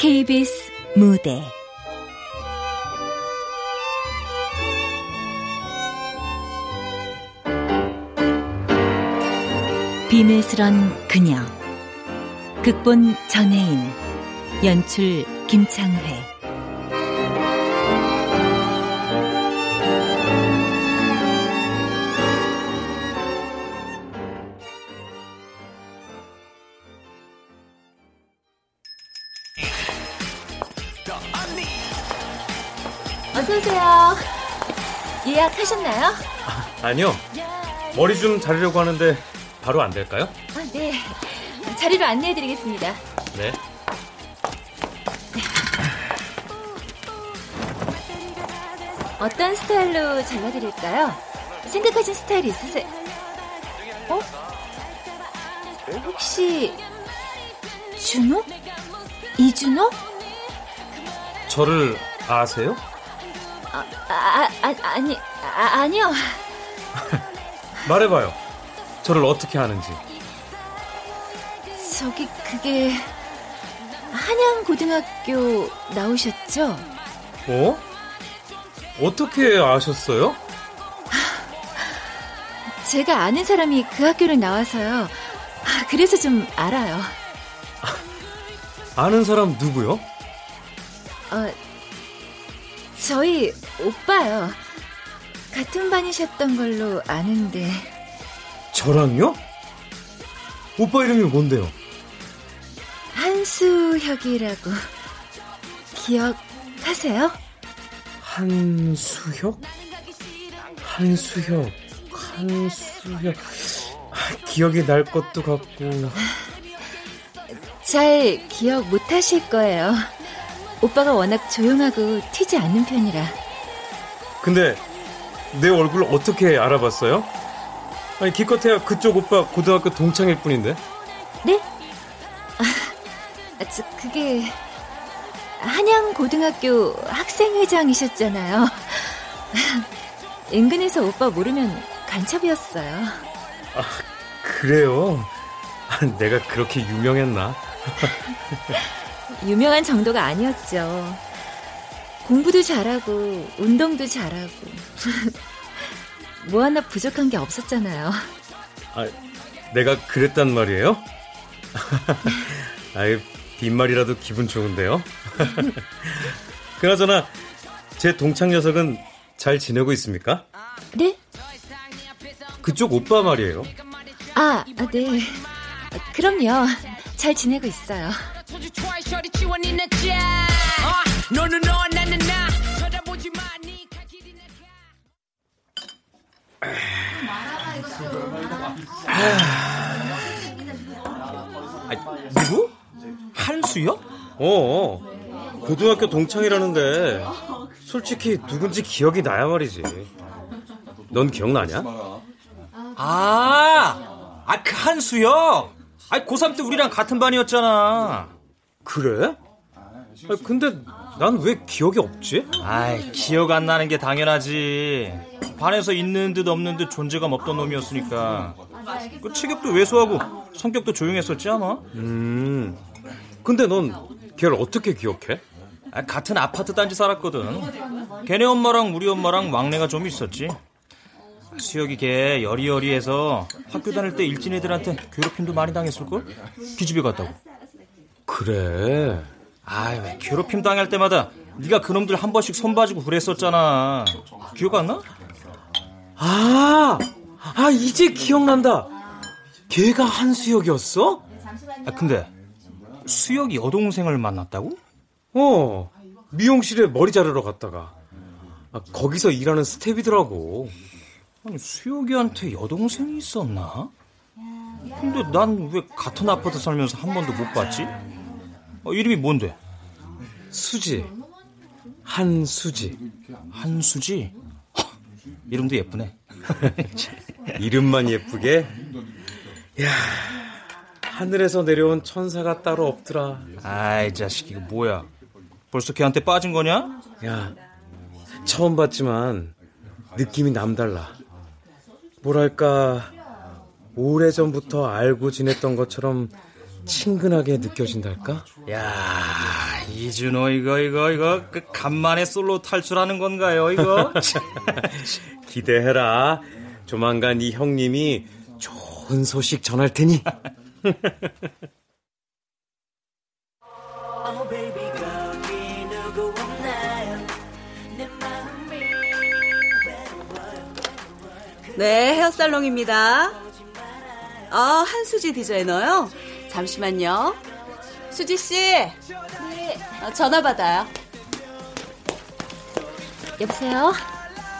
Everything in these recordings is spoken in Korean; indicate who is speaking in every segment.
Speaker 1: KBS 무대. 비밀스런 그녀. 극본 전혜인. 연출 김창회
Speaker 2: 예약하셨나요?
Speaker 3: 아 니요. 머리 좀 자르려고 하는데 바로 안 될까요?
Speaker 2: 아, 네. 자리로 안내해 드리겠습니다.
Speaker 3: 네.
Speaker 2: 어떤 스타일로 잘라드릴까요? 생각하신 스타일 있으세요? 어? 혹시 준호? 이준호?
Speaker 3: 저를 아세요?
Speaker 2: 아, 아, 아 아니, 아, 아니요.
Speaker 3: 말해봐요. 저를 어떻게 아는지.
Speaker 2: 저기 그게 한양 고등학교 나오셨죠?
Speaker 3: 어? 어떻게 아셨어요?
Speaker 2: 제가 아는 사람이 그 학교를 나와서요. 아, 그래서 좀 알아요.
Speaker 3: 아는 사람 누구요?
Speaker 2: 어, 저희 오빠요. 같은 반이셨던 걸로 아는데.
Speaker 3: 저랑요? 오빠 이름이 뭔데요?
Speaker 2: 한수혁이라고 기억하세요?
Speaker 3: 한수혁? 한수혁, 한수혁. 아, 기억이 날 것도 같고.
Speaker 2: 잘 기억 못 하실 거예요. 오빠가 워낙 조용하고 튀지 않는 편이라.
Speaker 3: 근데 내 얼굴 어떻게 알아봤어요? 아니 기껏해야 그쪽 오빠 고등학교 동창일 뿐인데.
Speaker 2: 네? 아, 저 그게 한양 고등학교 학생회장이셨잖아요. 인근에서 오빠 모르면 간첩이었어요.
Speaker 3: 아 그래요? 아, 내가 그렇게 유명했나?
Speaker 2: 유명한 정도가 아니었죠. 공부도 잘하고 운동도 잘하고 뭐 하나 부족한 게 없었잖아요.
Speaker 3: 아 내가 그랬단 말이에요? 아이 빈말이라도 기분 좋은데요. 그나저나 제 동창 녀석은 잘 지내고 있습니까?
Speaker 2: 네?
Speaker 3: 그쪽 오빠 말이에요.
Speaker 2: 아, 아, 네. 그럼요. 잘 지내고 있어요.
Speaker 3: 아, 누구? 한수요? 어, 고등학교 동창이라는데 솔직히 누군지 기억이 나야 말이지. 넌 기억나냐?
Speaker 4: 아, 아, 그 한수요? 아, 고3 때 우리랑 같은 반이었잖아.
Speaker 3: 그래? 아, 근데 난 왜 기억이 없지?
Speaker 4: 아이, 기억 안 나는 게 당연하지. 반에서 있는 듯 없는 듯 존재감 없던 놈이었으니까. 그 체격도 왜소하고 성격도 조용했었지 않아?
Speaker 3: 음. 근데 넌 걔를 어떻게 기억해?
Speaker 4: 아, 같은 아파트 단지 살았거든. 걔네 엄마랑 우리 엄마랑 막내가 좀 있었지. 수혁이 걔 여리여리해서 학교 다닐 때 일진 애들한테 괴롭힘도 많이 당했을걸? 기집애 같다고.
Speaker 3: 그래.
Speaker 4: 아이, 왜 괴롭힘 당할 때마다 네가 그놈들 한 번씩 손 봐주고 그랬었잖아. 기억 안 나?
Speaker 3: 아, 아 이제 기억난다. 걔가 한수혁이었어?
Speaker 4: 아, 근데 수혁이 여동생을 만났다고?
Speaker 3: 어, 미용실에 머리 자르러 갔다가 아, 거기서 일하는 스텝이더라고.
Speaker 4: 아니, 수혁이한테 여동생이 있었나? 근데 난 왜 같은 아파트 살면서 한 번도 못 봤지? 어, 이름이 뭔데?
Speaker 3: 수지. 한수지.
Speaker 4: 한수지? 허, 이름도 예쁘네.
Speaker 3: 이름만 예쁘게? 야, 하늘에서 내려온 천사가 따로 없더라.
Speaker 4: 아이, 자식, 이거 뭐야? 벌써 걔한테 빠진 거냐?
Speaker 3: 야, 처음 봤지만 느낌이 남달라. 뭐랄까, 오래전부터 알고 지냈던 것처럼 친근하게 느껴진달까?
Speaker 4: 야, 이준호 이거 이거 이거 그 간만에 솔로 탈출하는 건가요, 이거?
Speaker 3: 기대해라. 조만간 이 형님이 좋은 소식 전할 테니.
Speaker 5: 네, 헤어살롱입니다. 아, 한수지 디자이너요? 잠시만요. 수지 씨. 네. 전화 받아요.
Speaker 2: 여보세요?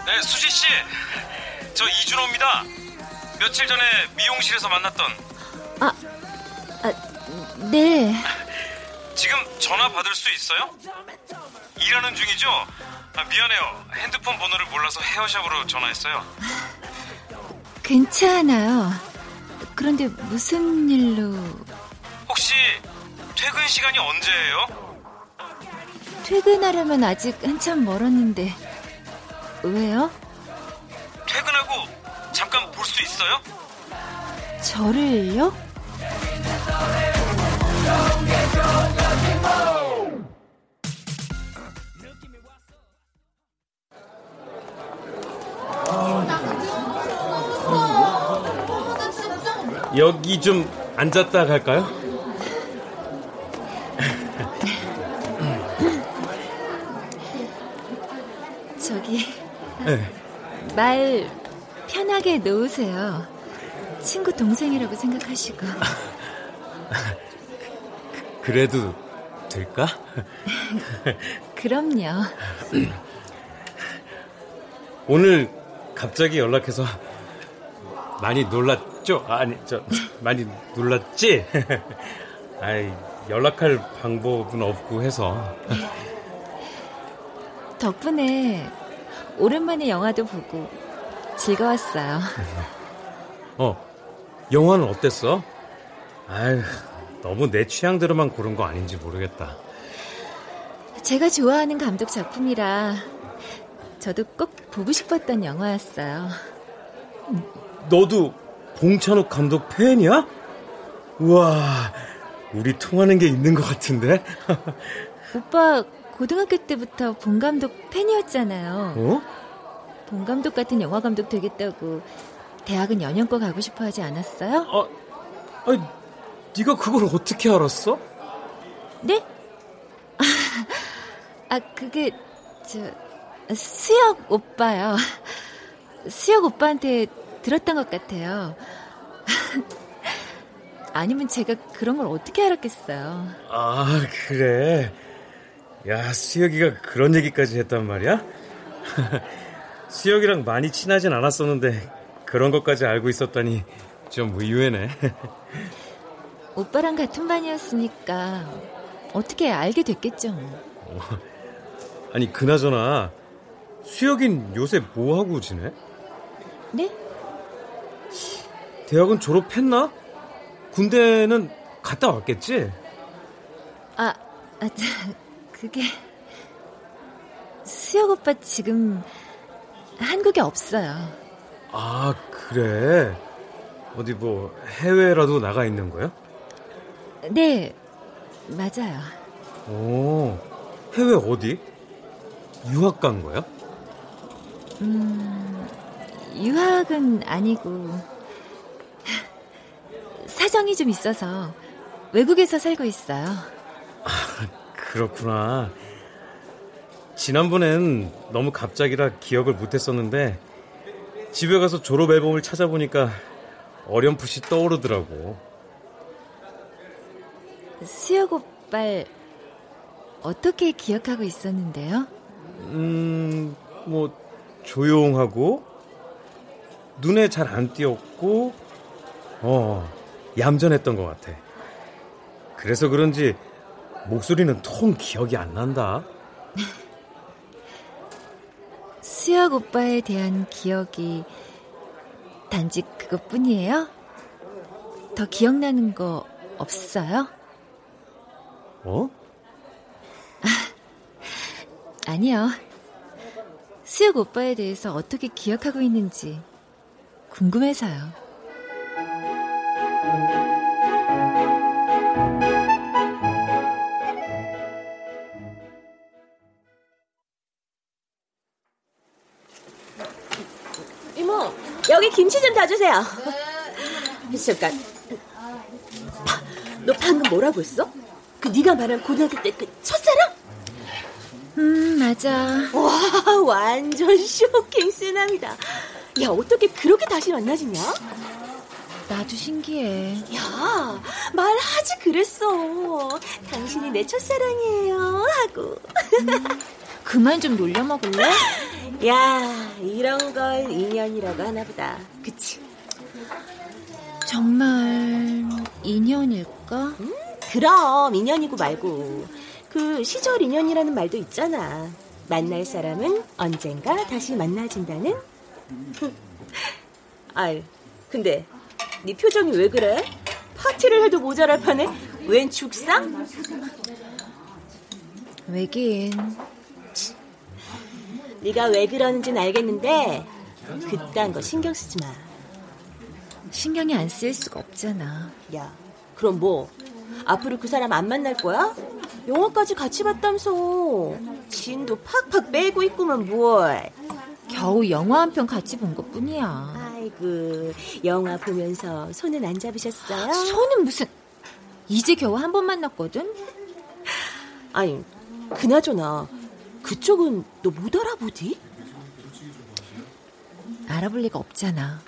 Speaker 3: 네, 수지 씨. 저 이준호입니다. 며칠 전에 미용실에서 만났던.
Speaker 2: 아, 네.
Speaker 3: 지금 전화 받을 수 있어요? 일하는 중이죠? 아, 미안해요. 핸드폰 번호를 몰라서 헤어샵으로 전화했어요.
Speaker 2: 괜찮아요. 그런데 무슨 일로
Speaker 3: 혹시 퇴근 시간이 언제예요?
Speaker 2: 퇴근하려면 아직 한참 멀었는데 왜요?
Speaker 3: 퇴근하고 잠깐 볼 수 있어요?
Speaker 2: 저를요?
Speaker 3: 여기 좀 앉았다 갈까요?
Speaker 2: 저기
Speaker 3: 네.
Speaker 2: 말 편하게 놓으세요. 친구 동생이라고 생각하시고
Speaker 3: 그래도 될까?
Speaker 2: 그럼요.
Speaker 3: 오늘 갑자기 연락해서 많이 놀랐죠? 아니, 저, 많이 놀랐지? 아이, 연락할 방법은 없고 해서.
Speaker 2: 덕분에 오랜만에 영화도 보고 즐거웠어요.
Speaker 3: 어, 영화는 어땠어? 아유, 너무 내 취향대로만 고른 거 아닌지 모르겠다.
Speaker 2: 제가 좋아하는 감독 작품이라 저도 꼭 보고 싶었던 영화였어요.
Speaker 3: 너도 봉찬욱 감독 팬이야? 우와, 우리 통하는 게 있는 것 같은데?
Speaker 2: 오빠 고등학교 때부터 본 감독 팬이었잖아요.
Speaker 3: 어?
Speaker 2: 본 감독 같은 영화 감독 되겠다고 대학은 연영과 가고 싶어 하지 않았어요?
Speaker 3: 아, 아니, 네가 그걸 어떻게 알았어?
Speaker 2: 네? 아, 그게 저 수혁 오빠요. 수혁 오빠한테 들었던 것 같아요. 아니면 제가 그런 걸 어떻게 알았겠어요.
Speaker 3: 아, 그래. 야, 수혁이가 그런 얘기까지 했단 말이야? 수혁이랑 많이 친하진 않았었는데 그런 것까지 알고 있었다니 좀 의외네.
Speaker 2: 오빠랑 같은 반이었으니까 어떻게 알게 됐겠죠.
Speaker 3: 아니, 그나저나 수혁인 요새 뭐 하고 지내?
Speaker 2: 네?
Speaker 3: 대학은 졸업했나? 군대는 갔다 왔겠지?
Speaker 2: 아, 아 자, 그게 수혁 오빠 지금 한국에 없어요.
Speaker 3: 아, 그래. 어디 뭐 해외라도 나가 있는 거야?
Speaker 2: 네, 맞아요.
Speaker 3: 오, 해외 어디? 유학 간 거야?
Speaker 2: 음, 유학은 아니고 사정이 좀 있어서 외국에서 살고 있어요.
Speaker 3: 그렇구나. 지난번엔 너무 갑작이라 기억을 못했었는데 집에 가서 졸업 앨범을 찾아보니까 어렴풋이 떠오르더라고.
Speaker 2: 수혁 오빠 어떻게 기억하고 있었는데요?
Speaker 3: 음, 뭐 조용하고 눈에 잘 안 띄었고 어 얌전했던 것 같아. 그래서 그런지 목소리는 통 기억이 안 난다.
Speaker 2: 수혁 오빠에 대한 기억이 단지 그것뿐이에요? 더 기억나는 거 없어요?
Speaker 3: 어?
Speaker 2: 아니요. 수혁 오빠에 대해서 어떻게 기억하고 있는지 궁금해서요.
Speaker 6: 김치 좀 다 주세요. 잠깐. 너 방금 뭐라고 했어? 그 네가 말한 고등학교 때 그 첫사랑?
Speaker 2: 음, 맞아.
Speaker 6: 와, 완전 쇼킹 쓰남이다. 야, 어떻게 그렇게 다시 만나지냐?
Speaker 2: 나도 신기해.
Speaker 6: 야, 말하지 그랬어. 당신이 내 첫사랑이에요. 하고.
Speaker 2: 그만 좀 놀려 먹을래?
Speaker 6: 야, 이런 걸 인연이라고 하나 보다. 그치?
Speaker 2: 정말 인연일까?
Speaker 6: 그럼 인연이고 말고 그 시절 인연이라는 말도 있잖아. 만날 사람은 언젠가 다시 만나진다는. 아이, 근데 네 표정이 왜 그래? 파티를 해도 모자랄 판에 웬 죽상?
Speaker 2: 왜긴
Speaker 6: 네가 왜 그러는지는 알겠는데 그딴 거 신경 쓰지 마.
Speaker 2: 신경이 안 쓰일 수가 없잖아.
Speaker 6: 야, 그럼 뭐 앞으로 그 사람 안 만날 거야? 영화까지 같이 봤다면서 진도 팍팍 빼고 있구만 뭘.
Speaker 2: 겨우 영화 한 편 같이 본 것 뿐이야.
Speaker 6: 아이고 영화 보면서 손은 안 잡으셨어요?
Speaker 2: 손은 무슨 이제 겨우 한 번 만났거든?
Speaker 6: 아니 그나저나 그쪽은 너 못 알아보디?
Speaker 2: 알아볼 리가 없잖아.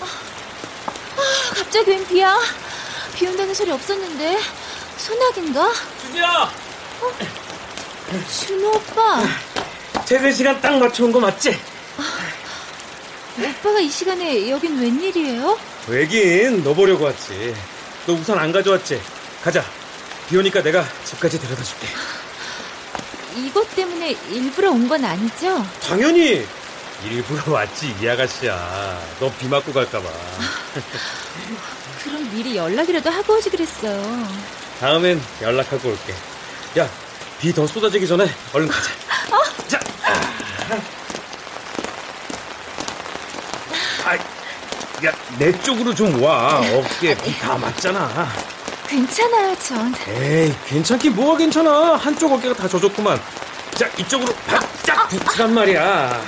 Speaker 2: 아, 갑자기 웬 비야? 비 온다는 소리 없었는데 소나기인가?
Speaker 7: 수지야!
Speaker 2: 준호 오빠
Speaker 7: 퇴근 시간 딱 맞춰온 거 맞지?
Speaker 2: 오빠가 이 시간에 여긴 웬일이에요?
Speaker 3: 왜긴 너 보려고 왔지. 너 우산 안 가져왔지? 가자. 비 오니까 내가 집까지 데려다 줄게.
Speaker 2: 이것 때문에 일부러 온 건 아니죠?
Speaker 3: 당연히 일부러 왔지 이 아가씨야. 너 비 맞고 갈까봐.
Speaker 2: 그럼 미리 연락이라도 하고 오지 그랬어요.
Speaker 3: 다음엔 연락하고 올게. 야, 비 더 쏟아지기 전에 얼른 가자. 자. 아, 야, 내 쪽으로 좀 와. 어깨에 비다 맞잖아.
Speaker 2: 괜찮아요, 전.
Speaker 3: 에이, 괜찮긴 뭐가 괜찮아. 한쪽 어깨가 다 젖었구만. 자, 이쪽으로 바짝 붙으란 말이야.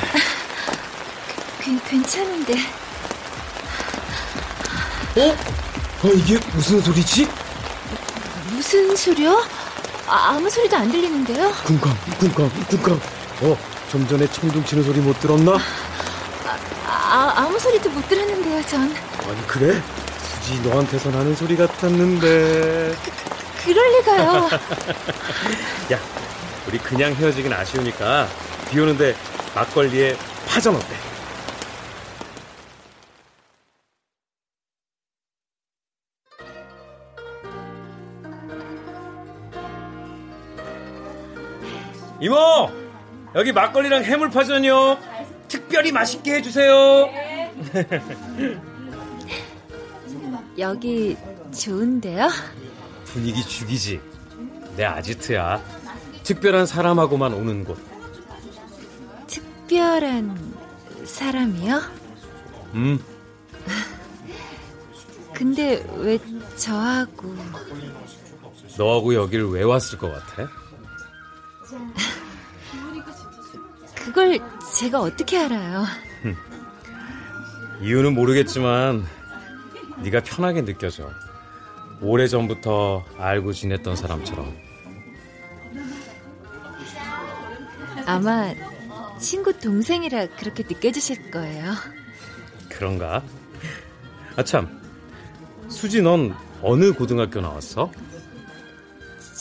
Speaker 2: 괜, 괜찮은데.
Speaker 3: 어? 어, 이게 무슨 소리지?
Speaker 2: 무슨 소리요? 아, 아무 소리도 안 들리는데요?
Speaker 3: 쿵쾅, 쿵쾅, 쿵쾅. 어, 좀 전에 청둥 치는 소리 못 들었나?
Speaker 2: 아, 아무 소리도 못 들었는데요, 전.
Speaker 3: 아니, 그래? 수지 너한테서 나는 소리 같았는데.
Speaker 2: 그럴 리가요.
Speaker 3: 야, 우리 그냥 헤어지긴 아쉬우니까 비 오는데 막걸리에 파전 어때? 이모, 여기 막걸리랑 해물파전이요. 특별히 맛있게 해주세요.
Speaker 2: 여기 좋은데요?
Speaker 3: 분위기 죽이지. 내 아지트야. 특별한 사람하고만 오는 곳.
Speaker 2: 특별한 사람이요?
Speaker 3: 음,
Speaker 2: 근데 왜 저하고
Speaker 3: 너하고 여길 왜 왔을 것 같아?
Speaker 2: 그걸 제가 어떻게 알아요?
Speaker 3: 이유는 모르겠지만 네가 편하게 느껴져. 오래전부터 알고 지냈던 사람처럼.
Speaker 2: 아마 친구 동생이라 그렇게 느껴지실 거예요.
Speaker 3: 그런가? 아 참, 수지 넌 어느 고등학교 나왔어?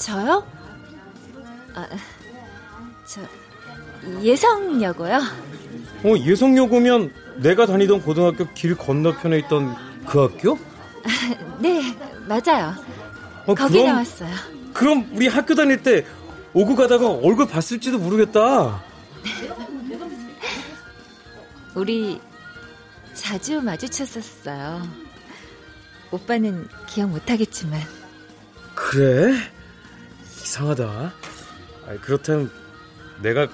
Speaker 2: 저요? 아, 저 예성여고요.
Speaker 3: 어, 예성여고면 내가 다니던 고등학교 길 건너편에 있던 그 학교?
Speaker 2: 네, 맞아요.
Speaker 3: 어,
Speaker 2: 거기
Speaker 3: 그럼-
Speaker 2: 나왔어요.
Speaker 3: 그럼 우리 학교 다닐 때 오고 가다가 얼굴 봤을지도 모르겠다.
Speaker 2: 우리 자주 마주쳤었어요. 오빠는 기억 못하겠지만.
Speaker 3: 그래? 이상하다. 아니, 그렇다면 내가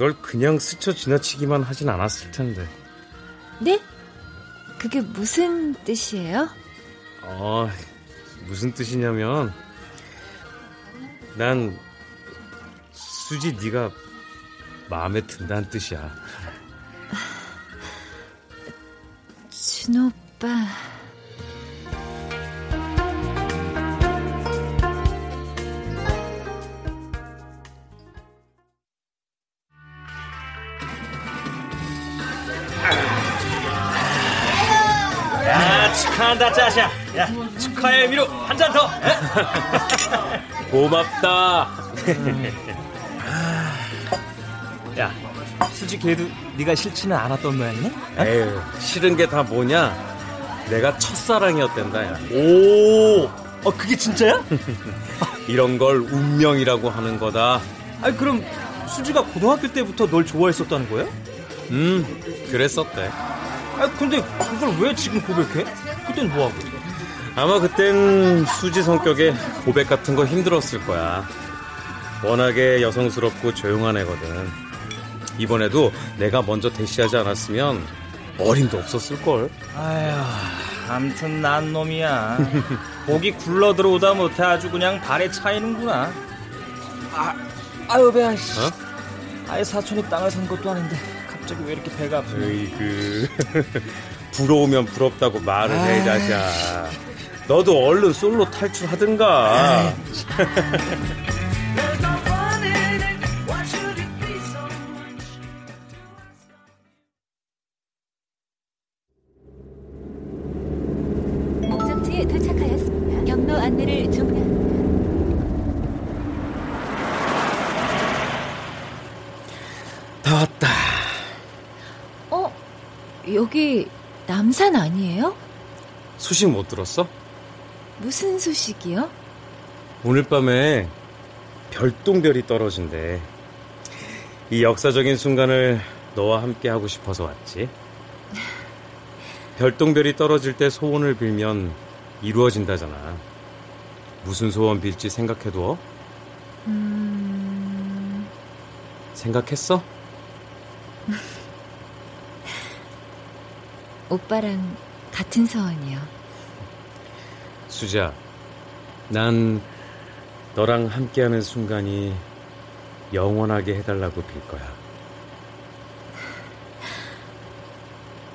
Speaker 3: 널 그냥 스쳐 지나치기만 하진 않았을 텐데.
Speaker 2: 네? 그게 무슨 뜻이에요?
Speaker 3: 어, 무슨 뜻이냐면 난 수지 네가 마음에 든다는 뜻이야.
Speaker 2: 준호 오빠.
Speaker 3: 야, 축하한다, 짜샤. 야, 축하의 의미로 한 잔 더. 고맙다. 야, 수지 걔도 네가 싫지는 않았던 모양이네? 에휴, 싫은 게 다 뭐냐? 내가 첫사랑이었댄다, 야. 오, 어, 그게 진짜야? 이런 걸 운명이라고 하는 거다. 아니, 그럼 수지가 고등학교 때부터 널 좋아했었다는 거야? 음, 그랬었대. 아, 근데 그걸 왜 지금 고백해? 그땐 뭐하고? 아마 그땐 수지 성격에 고백 같은 거 힘들었을 거야. 워낙에 여성스럽고 조용한 애거든. 이번에도 내가 먼저 대시하지 않았으면 어림도 없었을걸.
Speaker 4: 아휴, 암튼 난 놈이야. 복이 굴러 들어오다 못해 아주 그냥 발에 차이는구나. 아, 아유 배야. 씨.
Speaker 3: 어?
Speaker 4: 아예 사촌이 땅을 산 것도 아닌데 갑자기 왜 이렇게 배가 아프냐?
Speaker 3: 으이그. 부러우면 부럽다고 말을 해, 이 자식아. 너도 얼른 솔로 탈출하든가.
Speaker 8: 목적지에 도착하였습니다. 경로 안내를 중단합니다.
Speaker 3: 다 왔다.
Speaker 2: 어? 여기 남산 아니에요?
Speaker 3: 소식 못 들었어?
Speaker 2: 무슨 소식이요?
Speaker 3: 오늘 밤에 별똥별이 떨어진대. 이 역사적인 순간을 너와 함께 하고 싶어서 왔지. 별똥별이 떨어질 때 소원을 빌면 이루어진다잖아. 무슨 소원 빌지 생각해둬?
Speaker 2: 음,
Speaker 3: 생각했어?
Speaker 2: 오빠랑 같은 서원이요.
Speaker 3: 수자, 난 너랑 함께하는 순간이 영원하게 해달라고 빌 거야.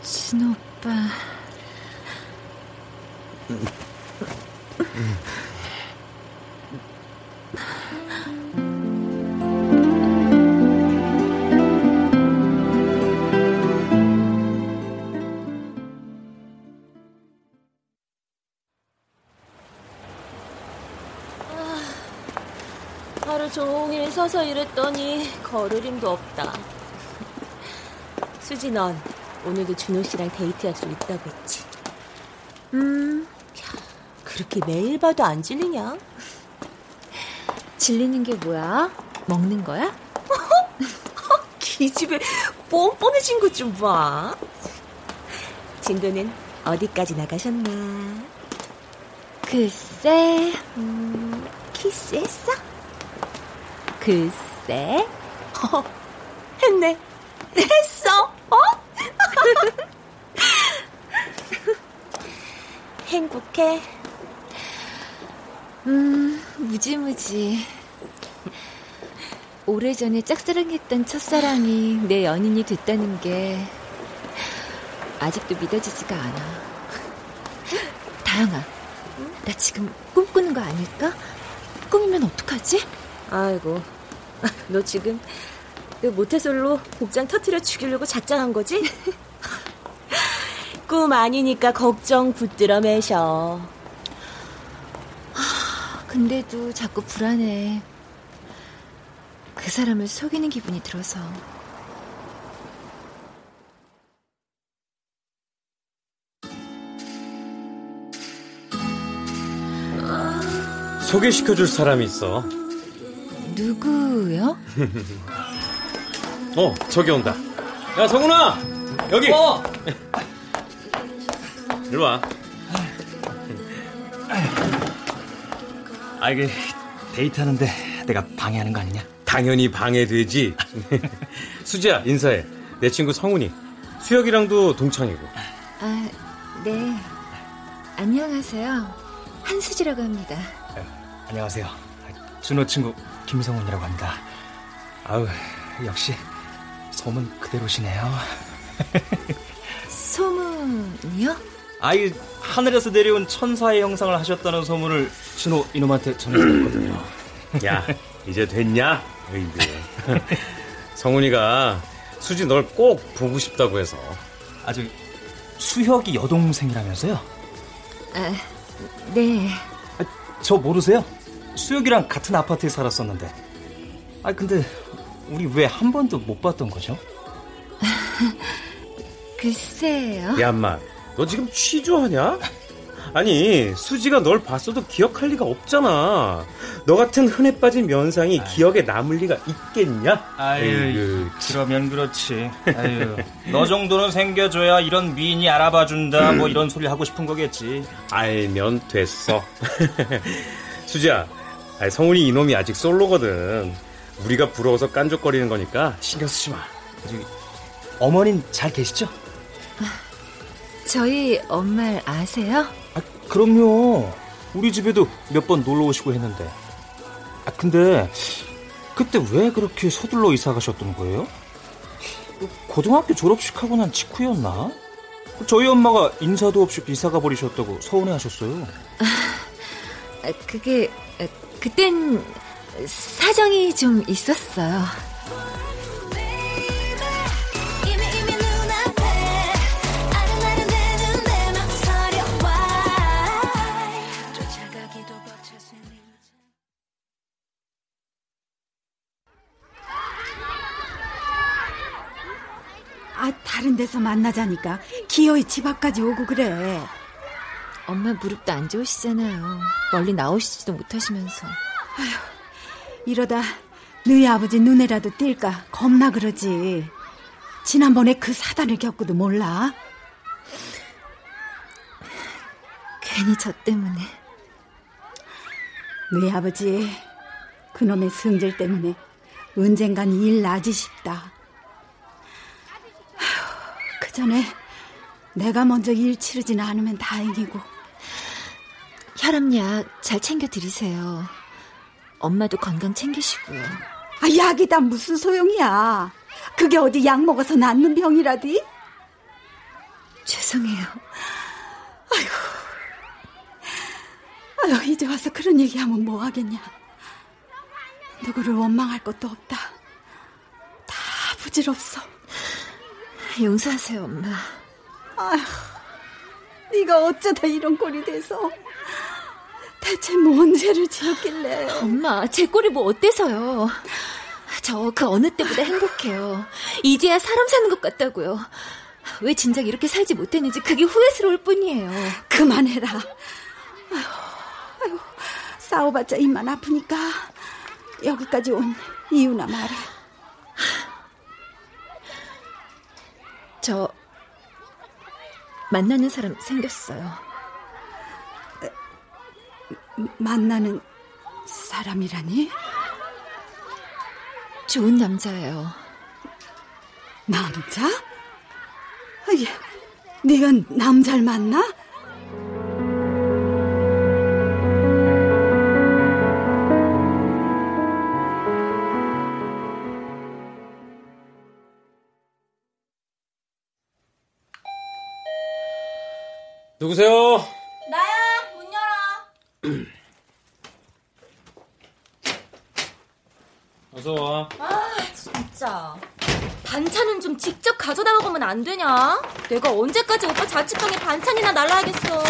Speaker 2: 준호 오빠.
Speaker 6: 힘도 없다. 수지 넌 오늘도 준호 씨랑 데이트 약속 있다고 했지?
Speaker 2: 음,
Speaker 6: 그렇게 매일 봐도 안 질리냐?
Speaker 2: 질리는 게 뭐야? 먹는 거야?
Speaker 6: 기집애 뻔뻔해진 것 좀 봐. 친구는 어디까지 나가셨나?
Speaker 2: 글쎄,
Speaker 6: 음, 키스했어?
Speaker 2: 글쎄.
Speaker 6: 어, 했네. 했어? 어? 행복해.
Speaker 2: 음, 무지무지. 오래전에 짝사랑했던 첫사랑이 내 연인이 됐다는 게 아직도 믿어지지가 않아. 다영아, 나 지금 꿈꾸는 거 아닐까? 꿈이면 어떡하지?
Speaker 6: 아이고, 너 지금 그 모태솔로 복장 터트려 죽이려고 작정한 거지? 꿈 아니니까 걱정 붙들어 매셔.
Speaker 2: 아, 근데도 자꾸 불안해. 그 사람을 속이는 기분이 들어서.
Speaker 3: 소개시켜줄 사람이 있어.
Speaker 2: 누구요?
Speaker 3: 어, 저기 온다. 야, 성훈아! 여기!
Speaker 4: 어!
Speaker 3: 이리 와.
Speaker 4: 아, 이게 데이트하는데 내가 방해하는 거 아니냐?
Speaker 3: 당연히 방해되지. 수지야, 인사해. 내 친구 성훈이. 수혁이랑도 동창이고.
Speaker 2: 아, 네. 안녕하세요. 한수지라고 합니다.
Speaker 4: 안녕하세요. 준호 친구 김성훈이라고 합니다. 아우, 역시 소문 그대로시네요.
Speaker 2: 소문이요?
Speaker 4: 아이, 하늘에서 내려온 천사의 형상을 하셨다는 소문을 준호 이놈한테 전해드렸거든요.
Speaker 3: 야, 이제 됐냐? 성훈이가 수지 널 꼭 보고 싶다고 해서.
Speaker 4: 아주 수혁이 여동생이라면서요?
Speaker 2: 아, 네.
Speaker 4: 저 모르세요? 수혁이랑 같은 아파트에 살았었는데. 아 근데 우리 왜 한 번도 못 봤던 거죠?
Speaker 2: 글쎄요.
Speaker 3: 야, 엄마, 너 지금 취조하냐? 아니, 수지가 널 봤어도 기억할 리가 없잖아. 너 같은 흔해 빠진 면상이 기억에 남을 리가 있겠냐?
Speaker 4: 아유, 그러면 그렇지. 아유, 너 정도는 생겨줘야 이런 미인이 알아봐준다, 뭐 이런 소리 하고 싶은 거겠지.
Speaker 3: 알면 됐어. 수지야, 성훈이 이놈이 아직 솔로거든. 우리가 부러워서 깐족거리는 거니까 신경 쓰지 마.
Speaker 4: 어머님 잘 계시죠?
Speaker 2: 저희 엄마를 아세요?
Speaker 4: 아, 그럼요. 우리 집에도 몇 번 놀러 오시고 했는데. 아, 근데 그때 왜 그렇게 서둘러 이사 가셨던 거예요? 고등학교 졸업식 하고 난 직후였나? 저희 엄마가 인사도 없이 이사 가 버리셨다고 서운해 하셨어요.
Speaker 2: 아, 그게 아, 그땐 사정이 좀 있었어요.
Speaker 9: 아, 다른 데서 만나자니까 기어이 집 앞까지 오고 그래.
Speaker 2: 엄마 무릎도 안 좋으시잖아요. 멀리 나오시지도 못하시면서.
Speaker 9: 이러다 너희 아버지 눈에라도 띌까 겁나 그러지. 지난번에 그 사단을 겪고도 몰라.
Speaker 2: 괜히 저 때문에.
Speaker 9: 너희 아버지 그놈의 승질 때문에 언젠간 일 나지 싶다. 그 전에 내가 먼저 일 치르지는 않으면 다행이고.
Speaker 2: 혈압약 잘 챙겨 드리세요. 엄마도 건강 챙기시고요.
Speaker 9: 아, 약이다 무슨 소용이야. 그게 어디 약 먹어서 낫는 병이라디?
Speaker 2: 죄송해요.
Speaker 9: 아유, 이제 와서 그런 얘기하면 뭐 하겠냐. 누구를 원망할 것도 없다. 다 부질없어.
Speaker 2: 용서하세요, 엄마.
Speaker 9: 아휴, 네가 어쩌다 이런 꼴이 돼서 대체 뭔 죄를 지었길래?
Speaker 2: 엄마, 제 꼴이 뭐 어때서요? 저 그 어느 때보다 행복해요. 이제야 사람 사는 것 같다고요. 왜 진작 이렇게 살지 못했는지 그게 후회스러울 뿐이에요.
Speaker 9: 그만해라. 아휴, 아휴, 싸워봤자 입만 아프니까 여기까지 온 이유나 말해.
Speaker 2: 저 만나는 사람 생겼어요.
Speaker 9: 만나는 사람이라니?
Speaker 2: 좋은 남자예요.
Speaker 9: 남자? 아예, 네가 남자를 만나?
Speaker 3: 누구세요?
Speaker 6: 나야, 문 열어.
Speaker 3: 와.
Speaker 6: 아, 진짜. 반찬은 좀 직접 가져다 먹으면 안 되냐? 내가 언제까지 오빠 자취방에 반찬이나 날라야겠어.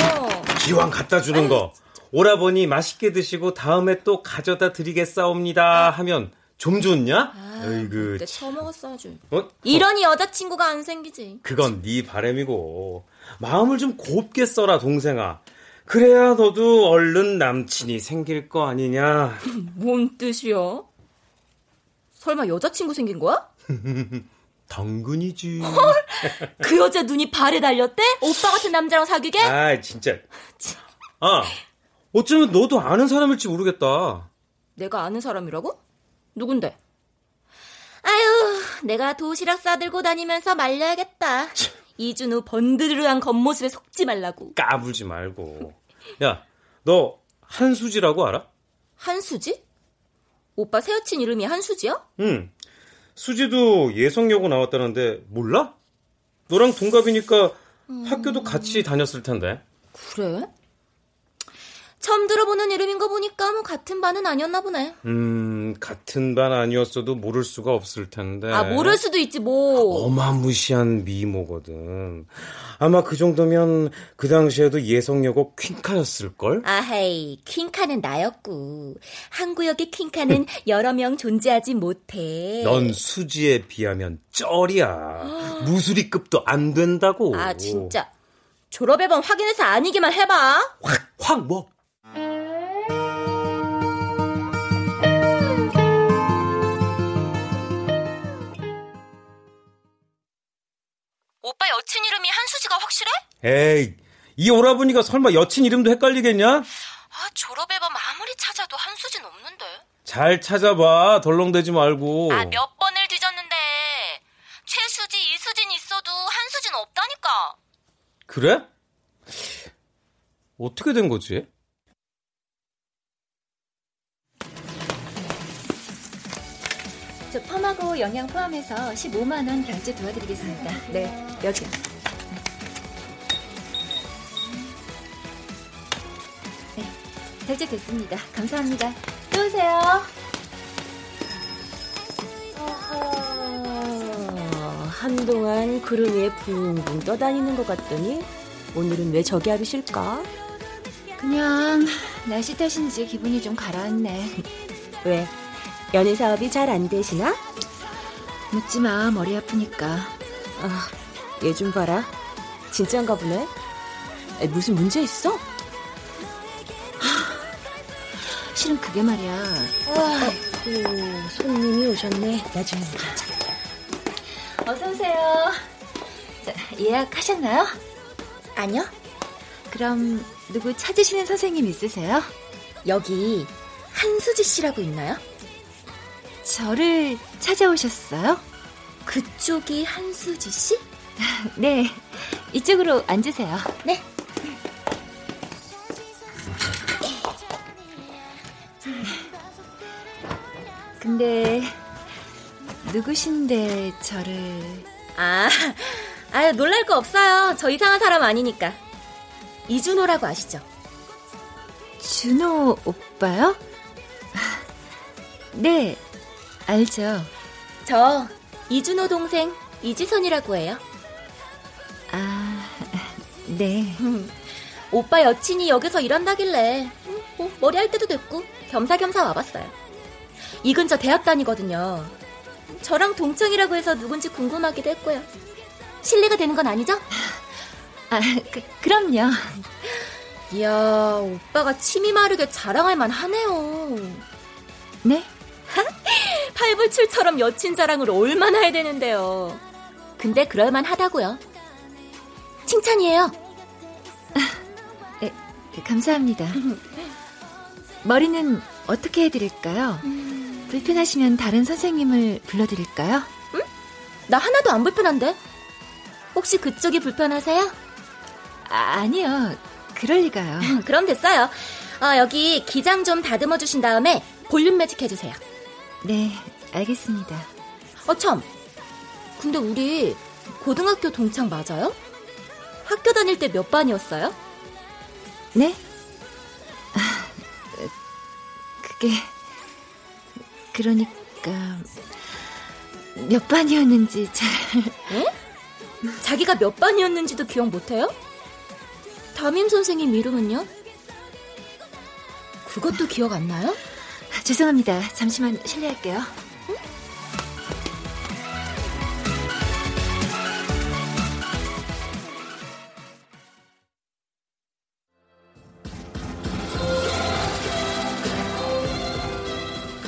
Speaker 3: 기왕 갖다 주는 거. 오라버니 맛있게 드시고 다음에 또 가져다 드리겠사옵니다 하면 좀 좋냐? 어이구.
Speaker 6: 내 처먹었어야지.
Speaker 3: 어?
Speaker 6: 이러니 여자친구가 안 생기지.
Speaker 3: 그건 네 바람이고 마음을 좀 곱게 써라 동생아. 그래야 너도 얼른 남친이 생길 거 아니냐.
Speaker 10: 뭔 뜻이야? 설마 여자친구 생긴 거야?
Speaker 3: 당근이지.
Speaker 10: 그 여자 눈이 발에 달렸대? 오빠 같은 남자랑 사귀게?
Speaker 3: 아, 진짜. 아, 어쩌면 너도 아는 사람일지 모르겠다.
Speaker 10: 내가 아는 사람이라고? 누군데? 아유, 내가 도시락 싸들고 다니면서 말려야겠다. 이준우 번드르한 겉모습에 속지 말라고.
Speaker 3: 까불지 말고. 야, 너 한수지라고 알아?
Speaker 10: 한수지? 오빠 새 여친 이름이 한수지야?
Speaker 3: 응. 수지도 예성여고 나왔다는데 몰라? 너랑 동갑이니까 학교도 같이 다녔을 텐데.
Speaker 10: 그래? 처음 들어보는 이름인 거 보니까 뭐 같은 반은 아니었나 보네.
Speaker 3: 음, 같은 반 아니었어도 모를 수가 없을 텐데.
Speaker 10: 아, 모를 수도 있지 뭐.
Speaker 3: 어마무시한 미모거든. 아마 그 정도면 그 당시에도 예성여고 퀸카였을걸?
Speaker 10: 아헤이, 퀸카는 나였고. 한구역의 퀸카는 여러 명 존재하지 못해.
Speaker 3: 넌 수지에 비하면 쩔이야. 무수리급도 안 된다고.
Speaker 10: 아, 진짜. 졸업 앨범 확인해서 아니기만 해봐.
Speaker 3: 확, 확 뭐?
Speaker 10: 오빠 여친 이름이 한수지가 확실해?
Speaker 3: 에이, 이 오라버니가 설마 여친 이름도 헷갈리겠냐?
Speaker 10: 아, 졸업 앨범 아무리 찾아도 한수진 없는데.
Speaker 3: 잘 찾아봐. 덜렁대지 말고.
Speaker 10: 아, 몇 번을 뒤졌는데. 최수지, 이수진 있어도 한수진 없다니까.
Speaker 3: 그래? 어떻게 된 거지?
Speaker 2: 저 펌하고 영양 포함해서 15만 원 결제 도와드리겠습니다. 네, 여기요. 네, 결제 됐습니다. 감사합니다. 또 오세요.
Speaker 10: 어, 한동안 구름 위에 붕붕 떠다니는 것 같더니 오늘은 왜 저기 하기 싫까?
Speaker 2: 그냥 날씨 탓인지 기분이 좀 가라앉네.
Speaker 10: 왜? 연애 사업이 잘 안 되시나?
Speaker 2: 묻지 마, 머리 아프니까.
Speaker 10: 아, 얘 좀 봐라. 진짠가 보네. 에, 무슨 문제 있어?
Speaker 2: 실은 그게 말이야.
Speaker 10: 아, 그 손님이 오셨네. 나중에 보자.
Speaker 2: 어서 오세요. 자, 예약하셨나요?
Speaker 10: 아니요.
Speaker 2: 그럼 누구 찾으시는 선생님 있으세요?
Speaker 10: 여기 한수지 씨라고 있나요?
Speaker 2: 저를 찾아오셨어요?
Speaker 10: 그쪽이 한수지 씨?
Speaker 2: 네. 이쪽으로 앉으세요.
Speaker 10: 네.
Speaker 2: 근데 누구신데 저를
Speaker 10: 아, 아유 놀랄 거 없어요. 저 이상한 사람 아니니까. 이준호라고 아시죠?
Speaker 2: 준호 오빠요? 네, 알죠.
Speaker 10: 저 이준호 동생 이지선이라고 해요.
Speaker 2: 아, 네.
Speaker 10: 오빠 여친이 여기서 일한다길래 음, 뭐 머리 할 때도 됐고 겸사겸사 와봤어요. 이 근처 대학 다니거든요. 저랑 동창이라고 해서 누군지 궁금하기도 했고요. 실례가 되는 건 아니죠?
Speaker 2: 아, 그, 그럼요.
Speaker 10: 이야, 오빠가 침이 마르게 자랑할 만 하네요.
Speaker 2: 네?
Speaker 10: 팔불출처럼 여친 자랑을 얼마나 해야 되는데요. 근데 그럴만 하다고요. 칭찬이에요.
Speaker 2: 네, 감사합니다. 머리는 어떻게 해드릴까요? 불편하시면 다른 선생님을 불러드릴까요?
Speaker 10: 나 하나도 안 불편한데? 혹시 그쪽이 불편하세요?
Speaker 2: 아, 아니요. 그럴 리가요.
Speaker 10: 그럼 됐어요. 아, 여기 기장 좀 다듬어 주신 다음에 볼륨 매직 해주세요.
Speaker 2: 네, 알겠습니다.
Speaker 10: 어, 참. 근데 우리 고등학교 동창 맞아요? 학교 다닐 때 몇 반이었어요?
Speaker 2: 네? 아, 그게 그러니까 몇 반이었는지 잘
Speaker 10: 에? 자기가 몇 반이었는지도 기억 못해요? 담임 선생님 이름은요? 그것도 기억 안 나요?
Speaker 2: 죄송합니다. 잠시만 실례할게요.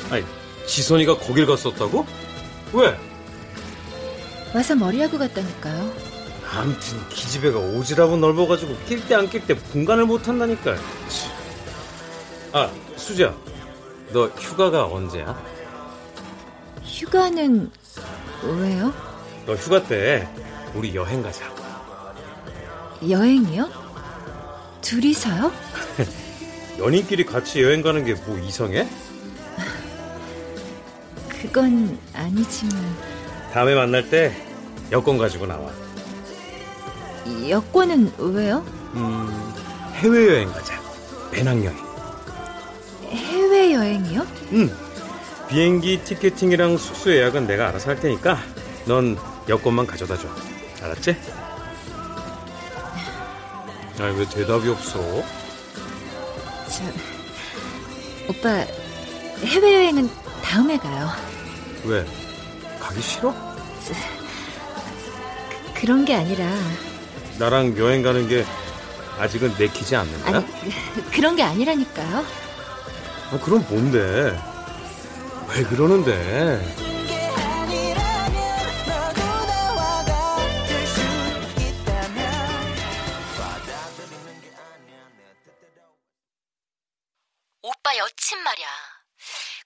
Speaker 3: 아니, 지선이가 거길 갔었다고? 왜?
Speaker 2: 와서 머리하고 갔다니까요.
Speaker 3: 암튼 기집애가 오지랖고 넓어가지고 낄 때 안 낄 때 분간을 못한다니까. 아, 수지야. 너 휴가가 언제야?
Speaker 2: 휴가는 왜요?
Speaker 3: 너 휴가 때 우리 여행 가자.
Speaker 2: 여행이요? 둘이서요?
Speaker 3: 연인끼리 같이 여행 가는 게 뭐 이상해?
Speaker 2: 그건 아니지만
Speaker 3: 다음에 만날 때 여권 가지고 나와.
Speaker 2: 여권은 왜요?
Speaker 3: 음, 해외여행 가자. 배낭여행.
Speaker 2: 해외여행이요?
Speaker 3: 응. 비행기 티켓팅이랑 숙소 예약은 내가 알아서 할 테니까 넌 여권만 가져다 줘. 알았지? 아니, 왜 대답이 없어?
Speaker 2: 저, 오빠 해외 여행은 다음에 가요.
Speaker 3: 왜? 가기 싫어?
Speaker 2: 그런 게 아니라
Speaker 3: 나랑 여행 가는 게 아직은 내키지 않는 거야?
Speaker 2: 아니 그- 그런 게 아니라니까요.
Speaker 3: 아, 그럼 뭔데? 왜 그러는데?
Speaker 6: 오빠 여친 말이야.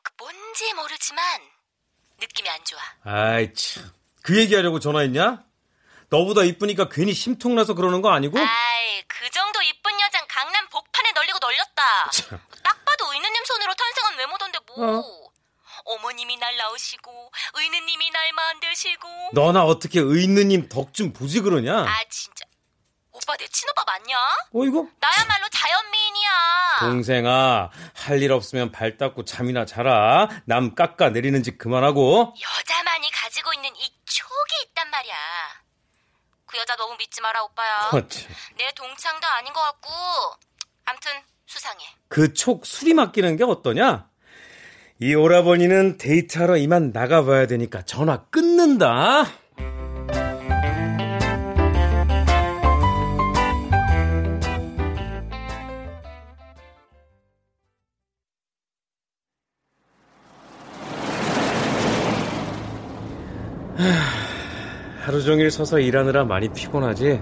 Speaker 6: 그 뭔지 모르지만 느낌이 안 좋아.
Speaker 3: 아이, 참. 그 얘기하려고 전화했냐? 너보다 이쁘니까 괜히 심통나서 그러는 거 아니고?
Speaker 6: 아이, 그 정도 이쁜 여잔 강남 복판에 널리고 널렸다.
Speaker 3: 참.
Speaker 6: 딱 봐도 의느님 손으로 탄생한 외모던데 뭐. 어머님이 날 낳으시고 의느님이 날 만드시고.
Speaker 3: 너나 어떻게 의느님 덕 좀 보지 그러냐?
Speaker 6: 아 진짜. 오빠 내 친오빠 맞냐?
Speaker 3: 어이구.
Speaker 6: 나야말로 자연미인이야.
Speaker 3: 동생아, 할 일 없으면 발 닦고 잠이나 자라. 남 깎아 내리는 짓 그만하고.
Speaker 6: 여자만이 가지고 있는 이 촉이 있단 말이야. 그 여자 너무 믿지 마라 오빠야.
Speaker 3: 어째.
Speaker 6: 내 동창도 아닌 것 같고. 암튼 수상해.
Speaker 3: 그 촉 수리 맡기는 게 어떠냐? 이 오라버니는 데이트하러 이만 나가봐야 되니까 전화 끊는다. 하, 하루 종일 서서 일하느라 많이 피곤하지?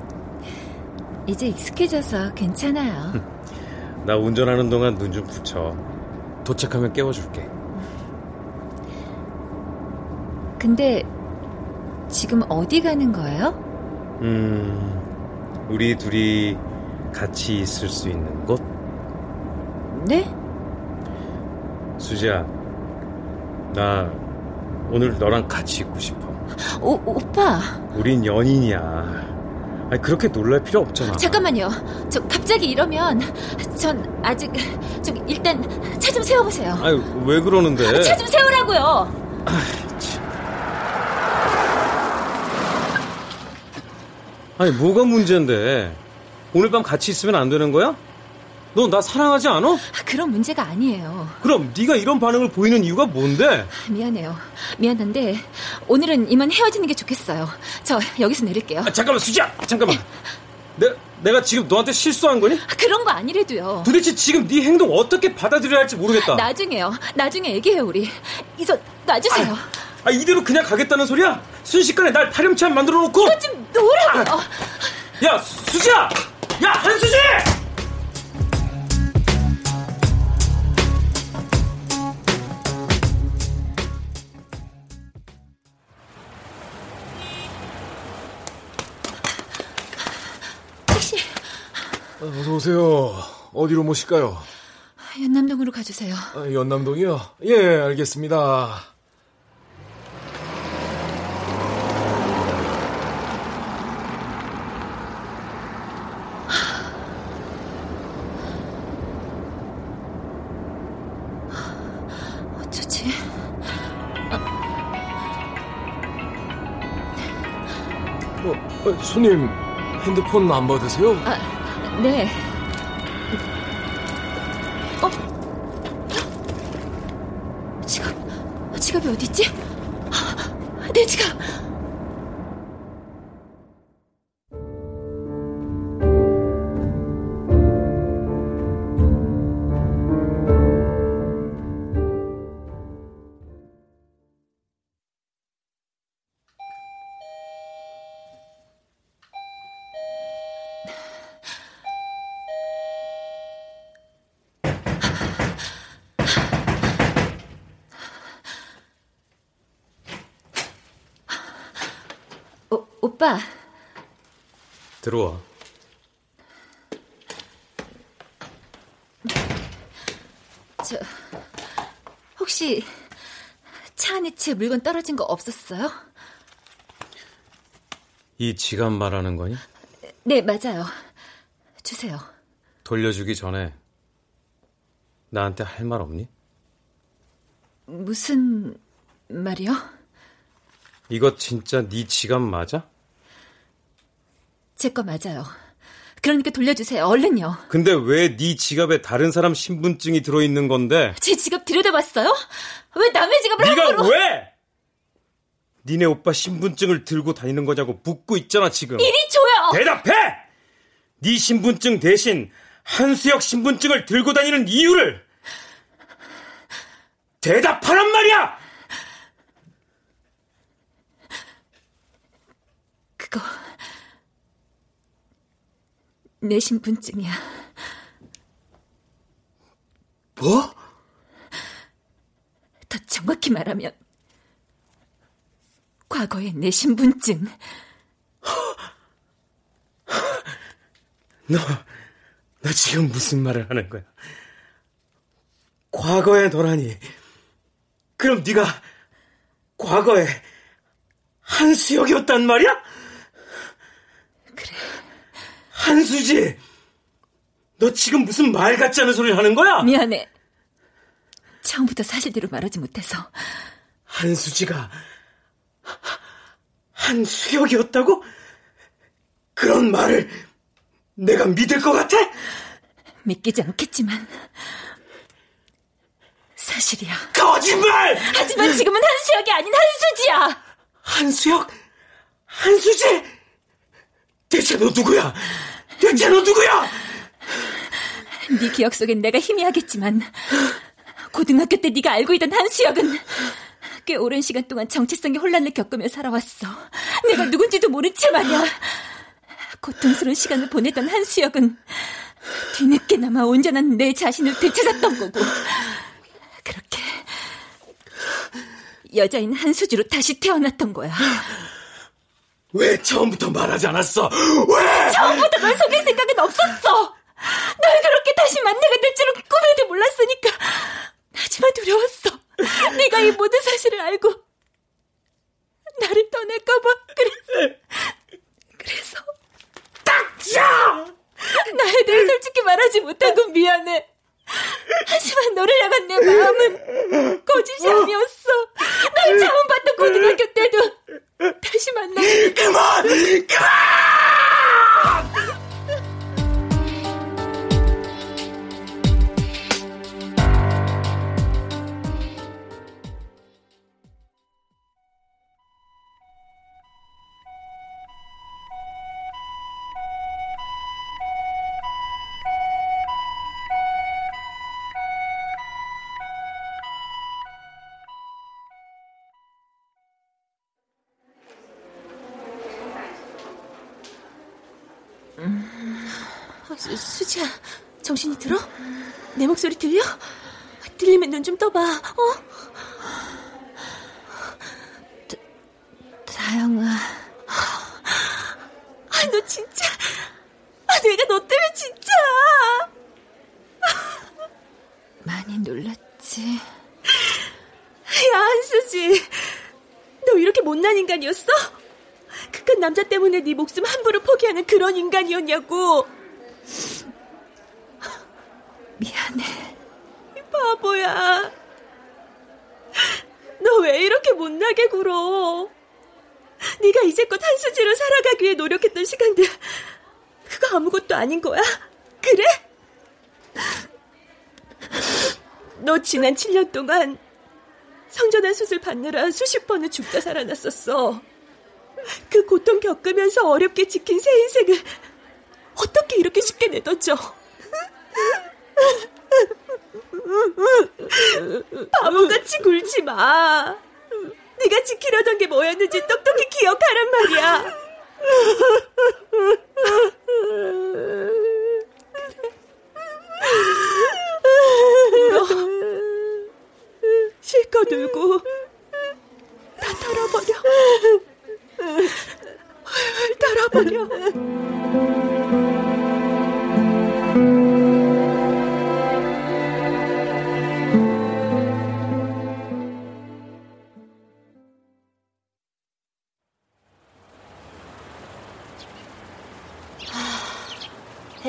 Speaker 2: 이제 익숙해져서 괜찮아요.
Speaker 3: 나 운전하는 동안 눈 좀 붙여. 도착하면 깨워줄게.
Speaker 2: 근데 지금 어디 가는 거예요?
Speaker 3: 음, 우리 둘이 같이 있을 수 있는 곳?
Speaker 2: 네?
Speaker 3: 수지야, 나 오늘 너랑 같이 있고 싶어.
Speaker 2: 오, 오빠
Speaker 3: 우린 연인이야. 아니, 그렇게 놀랄 필요 없잖아.
Speaker 2: 잠깐만요. 저 갑자기 이러면 전 아직 좀 일단 차 좀 세워보세요.
Speaker 3: 아니, 왜 그러는데?
Speaker 2: 차 좀 세우라고요.
Speaker 3: 아니, 뭐가 문제인데? 오늘 밤 같이 있으면 안 되는 거야? 너 나 사랑하지 않아?
Speaker 2: 그런 문제가 아니에요.
Speaker 3: 그럼 네가 이런 반응을 보이는 이유가 뭔데?
Speaker 2: 미안해요. 미안한데 오늘은 이만 헤어지는 게 좋겠어요. 저 여기서 내릴게요.
Speaker 3: 아, 잠깐만, 수지야! 잠깐만! 내, 내가 지금 너한테 실수한 거니?
Speaker 2: 그런 거 아니래도요.
Speaker 3: 도대체 지금 네 행동 어떻게 받아들여야 할지 모르겠다.
Speaker 2: 나중에요. 나중에 얘기해요 우리. 이손 놔주세요.
Speaker 3: 아, 이대로 그냥 가겠다는 소리야? 순식간에 날 파렴치한 만들어 놓고!
Speaker 2: 좀 놓으라고요.
Speaker 3: 야, 수- 수지야! 야, 한수지!
Speaker 2: 택시
Speaker 11: 어서 오세요. 어디로 모실까요?
Speaker 2: 연남동으로 가주세요.
Speaker 11: 아, 연남동이요? 예, 알겠습니다.
Speaker 2: 어쩌지?
Speaker 11: 어, 어, 손님, 핸드폰 안 받으세요?
Speaker 2: 아, 네. 오빠.
Speaker 3: 들어와.
Speaker 2: 저, 혹시 차 안에 제 물건 떨어진 거 없었어요?
Speaker 3: 이 지갑 말하는 거니?
Speaker 2: 네, 맞아요. 주세요.
Speaker 3: 돌려주기 전에 나한테 할 말 없니?
Speaker 2: 무슨 말이요?
Speaker 3: 이거 진짜 네 지갑 맞아?
Speaker 2: 제 거 맞아요. 그러니까 돌려주세요. 얼른요.
Speaker 3: 근데 왜 네 지갑에 다른 사람 신분증이 들어있는 건데?
Speaker 2: 제 지갑 들여다봤어요? 왜 남의 지갑을
Speaker 3: 네가
Speaker 2: 함부로...
Speaker 3: 왜? 니네 오빠 신분증을 들고 다니는 거냐고 묻고 있잖아 지금.
Speaker 2: 이리 줘요.
Speaker 3: 대답해! 네 신분증 대신 한수혁 신분증을 들고 다니는 이유를 대답하란 말이야!
Speaker 2: 그거 내 신분증이야.
Speaker 3: 뭐?
Speaker 2: 더 정확히 말하면 과거의 내 신분증.
Speaker 3: 너, 너 지금 무슨 말을 하는 거야? 과거의 너라니. 그럼 네가 과거에 한수혁이었단 말이야?
Speaker 2: 그래.
Speaker 3: 한수지. 너 지금 무슨 말 같지 않은 소리를 하는 거야?
Speaker 2: 미안해. 처음부터 사실대로 말하지 못해서.
Speaker 3: 한수지가 한수혁이었다고? 그런 말을 내가 믿을 것 같아?
Speaker 2: 믿기지 않겠지만 사실이야.
Speaker 3: 거짓말!
Speaker 2: 하지만 지금은 한수혁이 아닌 한수지야.
Speaker 3: 한수혁? 한수지? 대체 너 누구야? 대체 너 누구야?
Speaker 2: 네 기억 속엔 내가 희미하겠지만 고등학교 때 네가 알고 있던 한수혁은 꽤 오랜 시간 동안 정체성의 혼란을 겪으며 살아왔어. 내가 누군지도 모른 채 말이야. 고통스러운 시간을 보내던 한수혁은 뒤늦게나마 온전한 내 자신을 되찾았던 거고 그렇게 여자인 한수지로 다시 태어났던 거야.
Speaker 3: 왜 처음부터 말하지 않았어? 왜?
Speaker 2: 처음부터 널 속일 생각은 없었어. 널 그렇게 다시 만나게 될 줄은 꿈에도 몰랐으니까. 하지만 두려웠어. 네가 이 모든 사실을 알고 나를 떠날까봐 그래서 그래서
Speaker 3: 닥쳐!
Speaker 2: 나에 대해 솔직히 말하지 못하고 미안해. 하지만 너를 향한 내 마음은 거짓이 아니었어. 널 처음 봤던 고등학교 때도 다시 만나.
Speaker 3: 그만! 그만!
Speaker 6: 정신이 들어? 내 목소리 들려? 들리면 눈 좀 떠봐, 어?
Speaker 2: 다영아.
Speaker 6: 아, 너 진짜. 아, 내가 너 때문에 진짜.
Speaker 2: 많이 놀랐지.
Speaker 6: 야, 한수지. 너 이렇게 못난 인간이었어? 그깟 남자 때문에 네 목숨 함부로 포기하는 그런 인간이었냐고.
Speaker 2: 미안해.
Speaker 6: 바보야. 너 왜 이렇게 못나게 굴어? 네가 이제껏 한수지로 살아가기 위해 노력했던 시간들 그거 아무것도 아닌 거야? 그래? 너 지난 7년 동안 성전환 수술 받느라 수십 번을 죽다 살아났었어. 그 고통 겪으면서 어렵게 지킨 새 인생을 어떻게 이렇게 쉽게 내던져? 바보같이 굴지 마. 네가 지키려던 게 뭐였는지 똑똑히 기억하란 말이야. 실컷 울고 다 털어버려.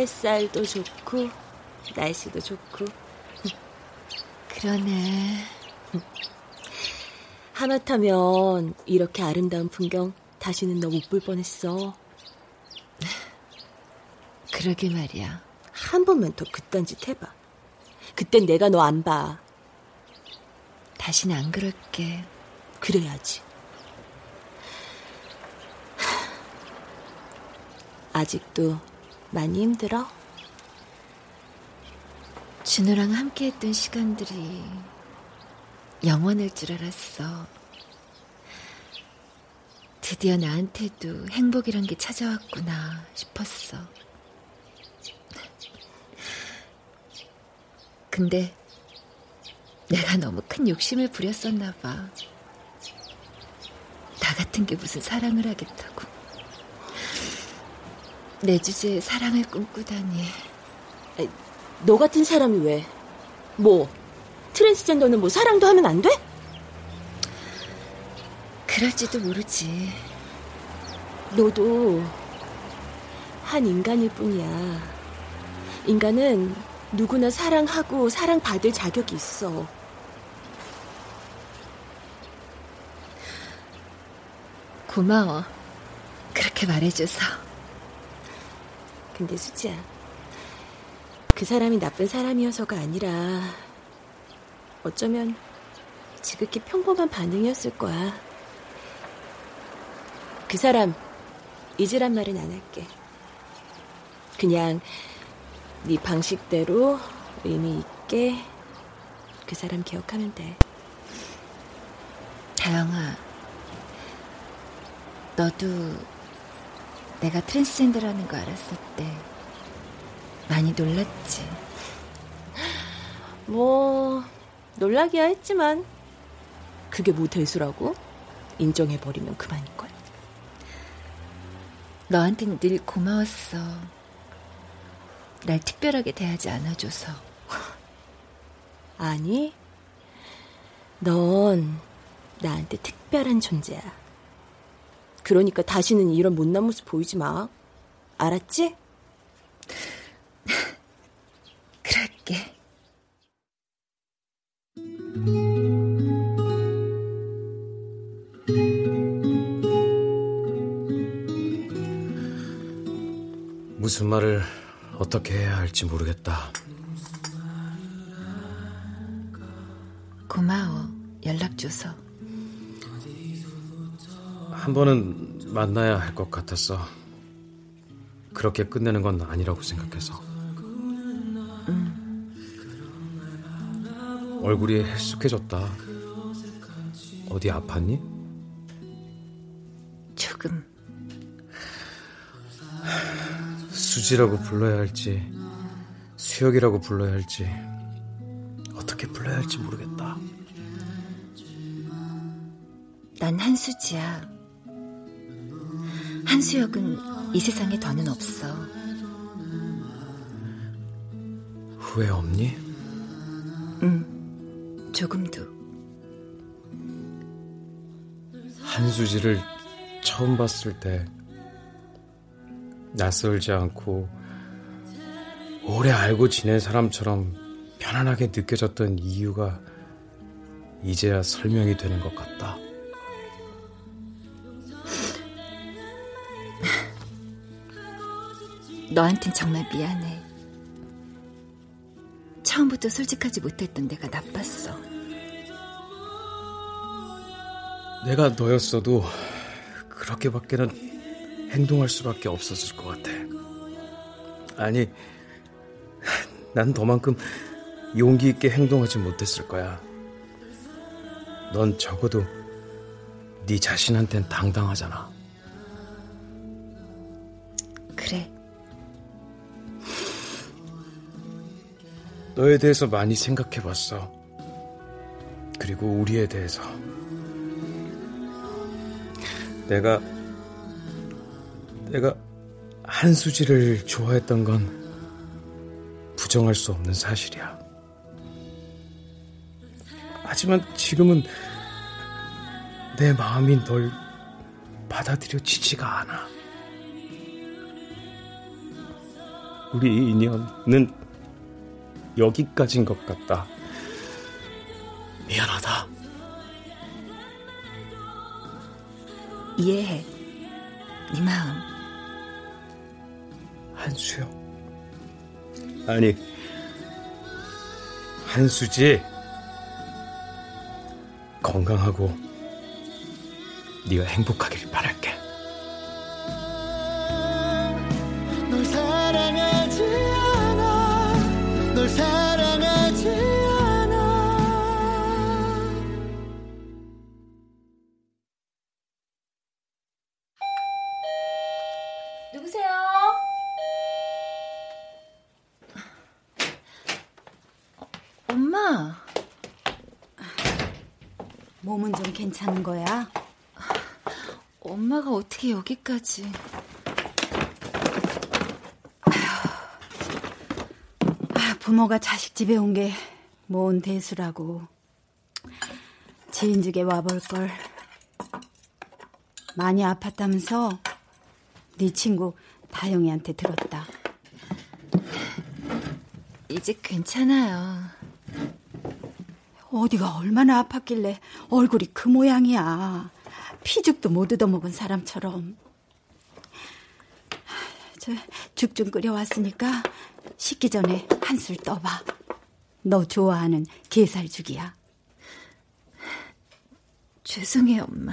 Speaker 6: 햇살도 좋고 날씨도 좋고
Speaker 2: 그러네.
Speaker 6: 하마터면 이렇게 아름다운 풍경 다시는 너 못 볼 뻔했어.
Speaker 2: 그러게 말이야.
Speaker 6: 한 번만 더 그딴 짓 해봐. 그땐 내가 너 안 봐.
Speaker 2: 다시는 안 그럴게.
Speaker 6: 그래야지. 아직도 많이 힘들어?
Speaker 2: 진우랑 함께 했던 시간들이 영원할 줄 알았어. 드디어 나한테도 행복이란 게 찾아왔구나 싶었어. 근데 내가 너무 큰 욕심을 부렸었나 봐. 나 같은 게 무슨 사랑을 하겠다고. 내 주제에 사랑을 꿈꾸다니.
Speaker 6: 너 같은 사람이 왜? 뭐? 트랜스젠더는 뭐 사랑도 하면 안 돼?
Speaker 2: 그럴지도 모르지.
Speaker 6: 너도 한 인간일 뿐이야. 인간은 누구나 사랑하고 사랑받을 자격이 있어.
Speaker 2: 고마워. 그렇게 말해줘서.
Speaker 6: 근데 수지야, 그 사람이 나쁜 사람이어서가 아니라 어쩌면 지극히 평범한 반응이었을 거야. 그 사람 잊으란 말은 안 할게. 그냥 네 방식대로 의미 있게 그 사람 기억하면 돼.
Speaker 2: 다영아, 너도 내가 트랜스젠더라는 거 알았을 때 많이 놀랐지.
Speaker 6: 뭐 놀라기야 했지만 그게 뭐 대수라고? 인정해버리면 그만일걸.
Speaker 2: 너한테는 늘 고마웠어. 날 특별하게 대하지 않아줘서.
Speaker 6: 아니, 넌 나한테 특별한 존재야. 그러니까 다시는 이런 못난 모습 보이지 마. 알았지?
Speaker 2: 그럴게.
Speaker 3: 무슨 말을 어떻게 해야 할지 모르겠다.
Speaker 2: 고마워. 연락 줘서.
Speaker 3: 한 번은 만나야 할 것 같았어. 그렇게 끝내는 건 아니라고 생각해서. 얼굴이 헬쑥해졌다. 어디 아팠니?
Speaker 2: 조금.
Speaker 3: 수지라고 불러야 할지, 수혁이라고 불러야 할지, 어떻게 불러야 할지 모르겠다.
Speaker 2: 난 한수지야. 한수혁은 이 세상에 더는 없어.
Speaker 3: 후회 없니?
Speaker 2: 응, 조금도.
Speaker 3: 한수지를 처음 봤을 때 낯설지 않고 오래 알고 지낸 사람처럼 편안하게 느껴졌던 이유가 이제야 설명이 되는 것 같다.
Speaker 2: 너한텐 정말 미안해. 처음부터 솔직하지 못했던 내가 나빴어.
Speaker 3: 내가 너였어도 그렇게밖에는 행동할 수밖에 없었을 것 같아. 아니, 난 너만큼 용기 있게 행동하지 못했을 거야. 넌 적어도 네 자신한텐 당당하잖아. 너에 대해서 많이 생각해 봤어. 그리고 우리에 대해서. 내가, 내가 한수지를 좋아했던 건 부정할 수 없는 사실이야. 하지만 지금은 내 마음이 널 받아들여지지가 않아. 우리 인연은 여기까지인 것 같다. 미안하다.
Speaker 2: 이해해. 네 마음.
Speaker 3: 한수요. 아니, 한수지. 건강하고 네가 행복하길 바랄
Speaker 12: 사랑하지 않아
Speaker 6: 누구세요?
Speaker 2: 엄마.
Speaker 9: 몸은 좀 괜찮은 거야?
Speaker 2: 엄마가 어떻게 여기까지.
Speaker 9: 아, 부모가 자식 집에 온 게 뭔 대수라고. 지인 집에 와볼 걸. 많이 아팠다면서 네 친구 다영이한테 들었다.
Speaker 2: 이제 괜찮아요.
Speaker 9: 어디가 얼마나 아팠길래 얼굴이 그 모양이야. 피죽도 못 얻어먹은 사람처럼. 저죽좀 끓여왔으니까 식기 전에 한술 떠봐. 너 좋아하는 게살죽이야.
Speaker 2: 죄송해요, 엄마.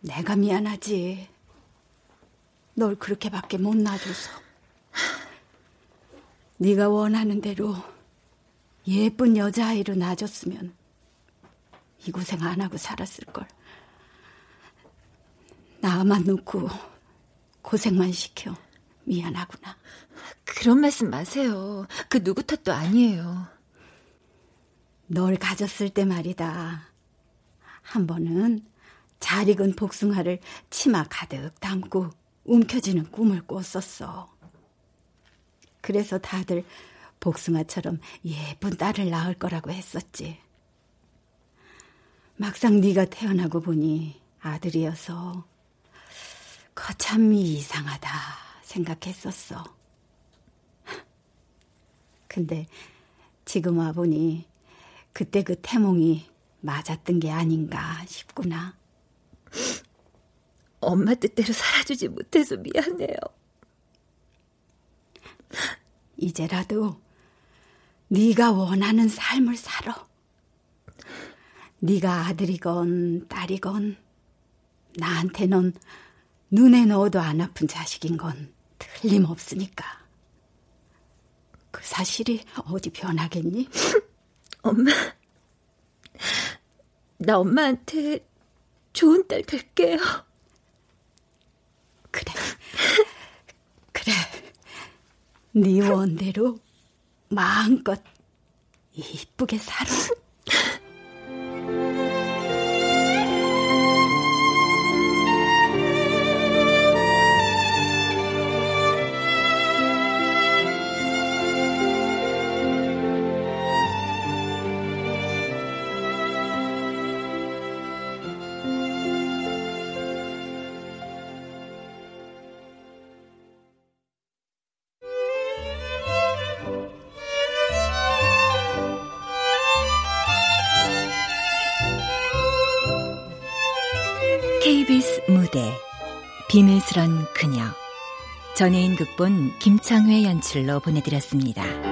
Speaker 9: 내가 미안하지. 널 그렇게밖에 못 놔줘서. 네가 원하는 대로 예쁜 여자아이로 낳아줬으면 이 고생 안 하고 살았을 걸. 나만 놓고 고생만 시켜. 미안하구나.
Speaker 2: 그런 말씀 마세요. 그 누구 탓도 아니에요.
Speaker 9: 널 가졌을 때 말이다. 한 번은 잘 익은 복숭아를 치마 가득 담고 움켜쥐는 꿈을 꿨었어. 그래서 다들 복숭아처럼 예쁜 딸을 낳을 거라고 했었지. 막상 네가 태어나고 보니 아들이어서 거참 이상하다 생각했었어. 근데 지금 와보니 그때 그 태몽이 맞았던 게 아닌가 싶구나.
Speaker 2: 엄마 뜻대로 살아주지 못해서 미안해요.
Speaker 9: 이제라도 네가 원하는 삶을 살아. 네가 아들이건 딸이건 나한테 넌 눈에 넣어도 안 아픈 자식인 건 틀림없으니까. 그 사실이 어디 변하겠니?
Speaker 2: 엄마, 나 엄마한테 좋은 딸 될게요.
Speaker 9: 그래. 그래. 네 원대로 마음껏 이쁘게 살아.
Speaker 2: 전혜인 극본 김창회 연출로 보내드렸습니다.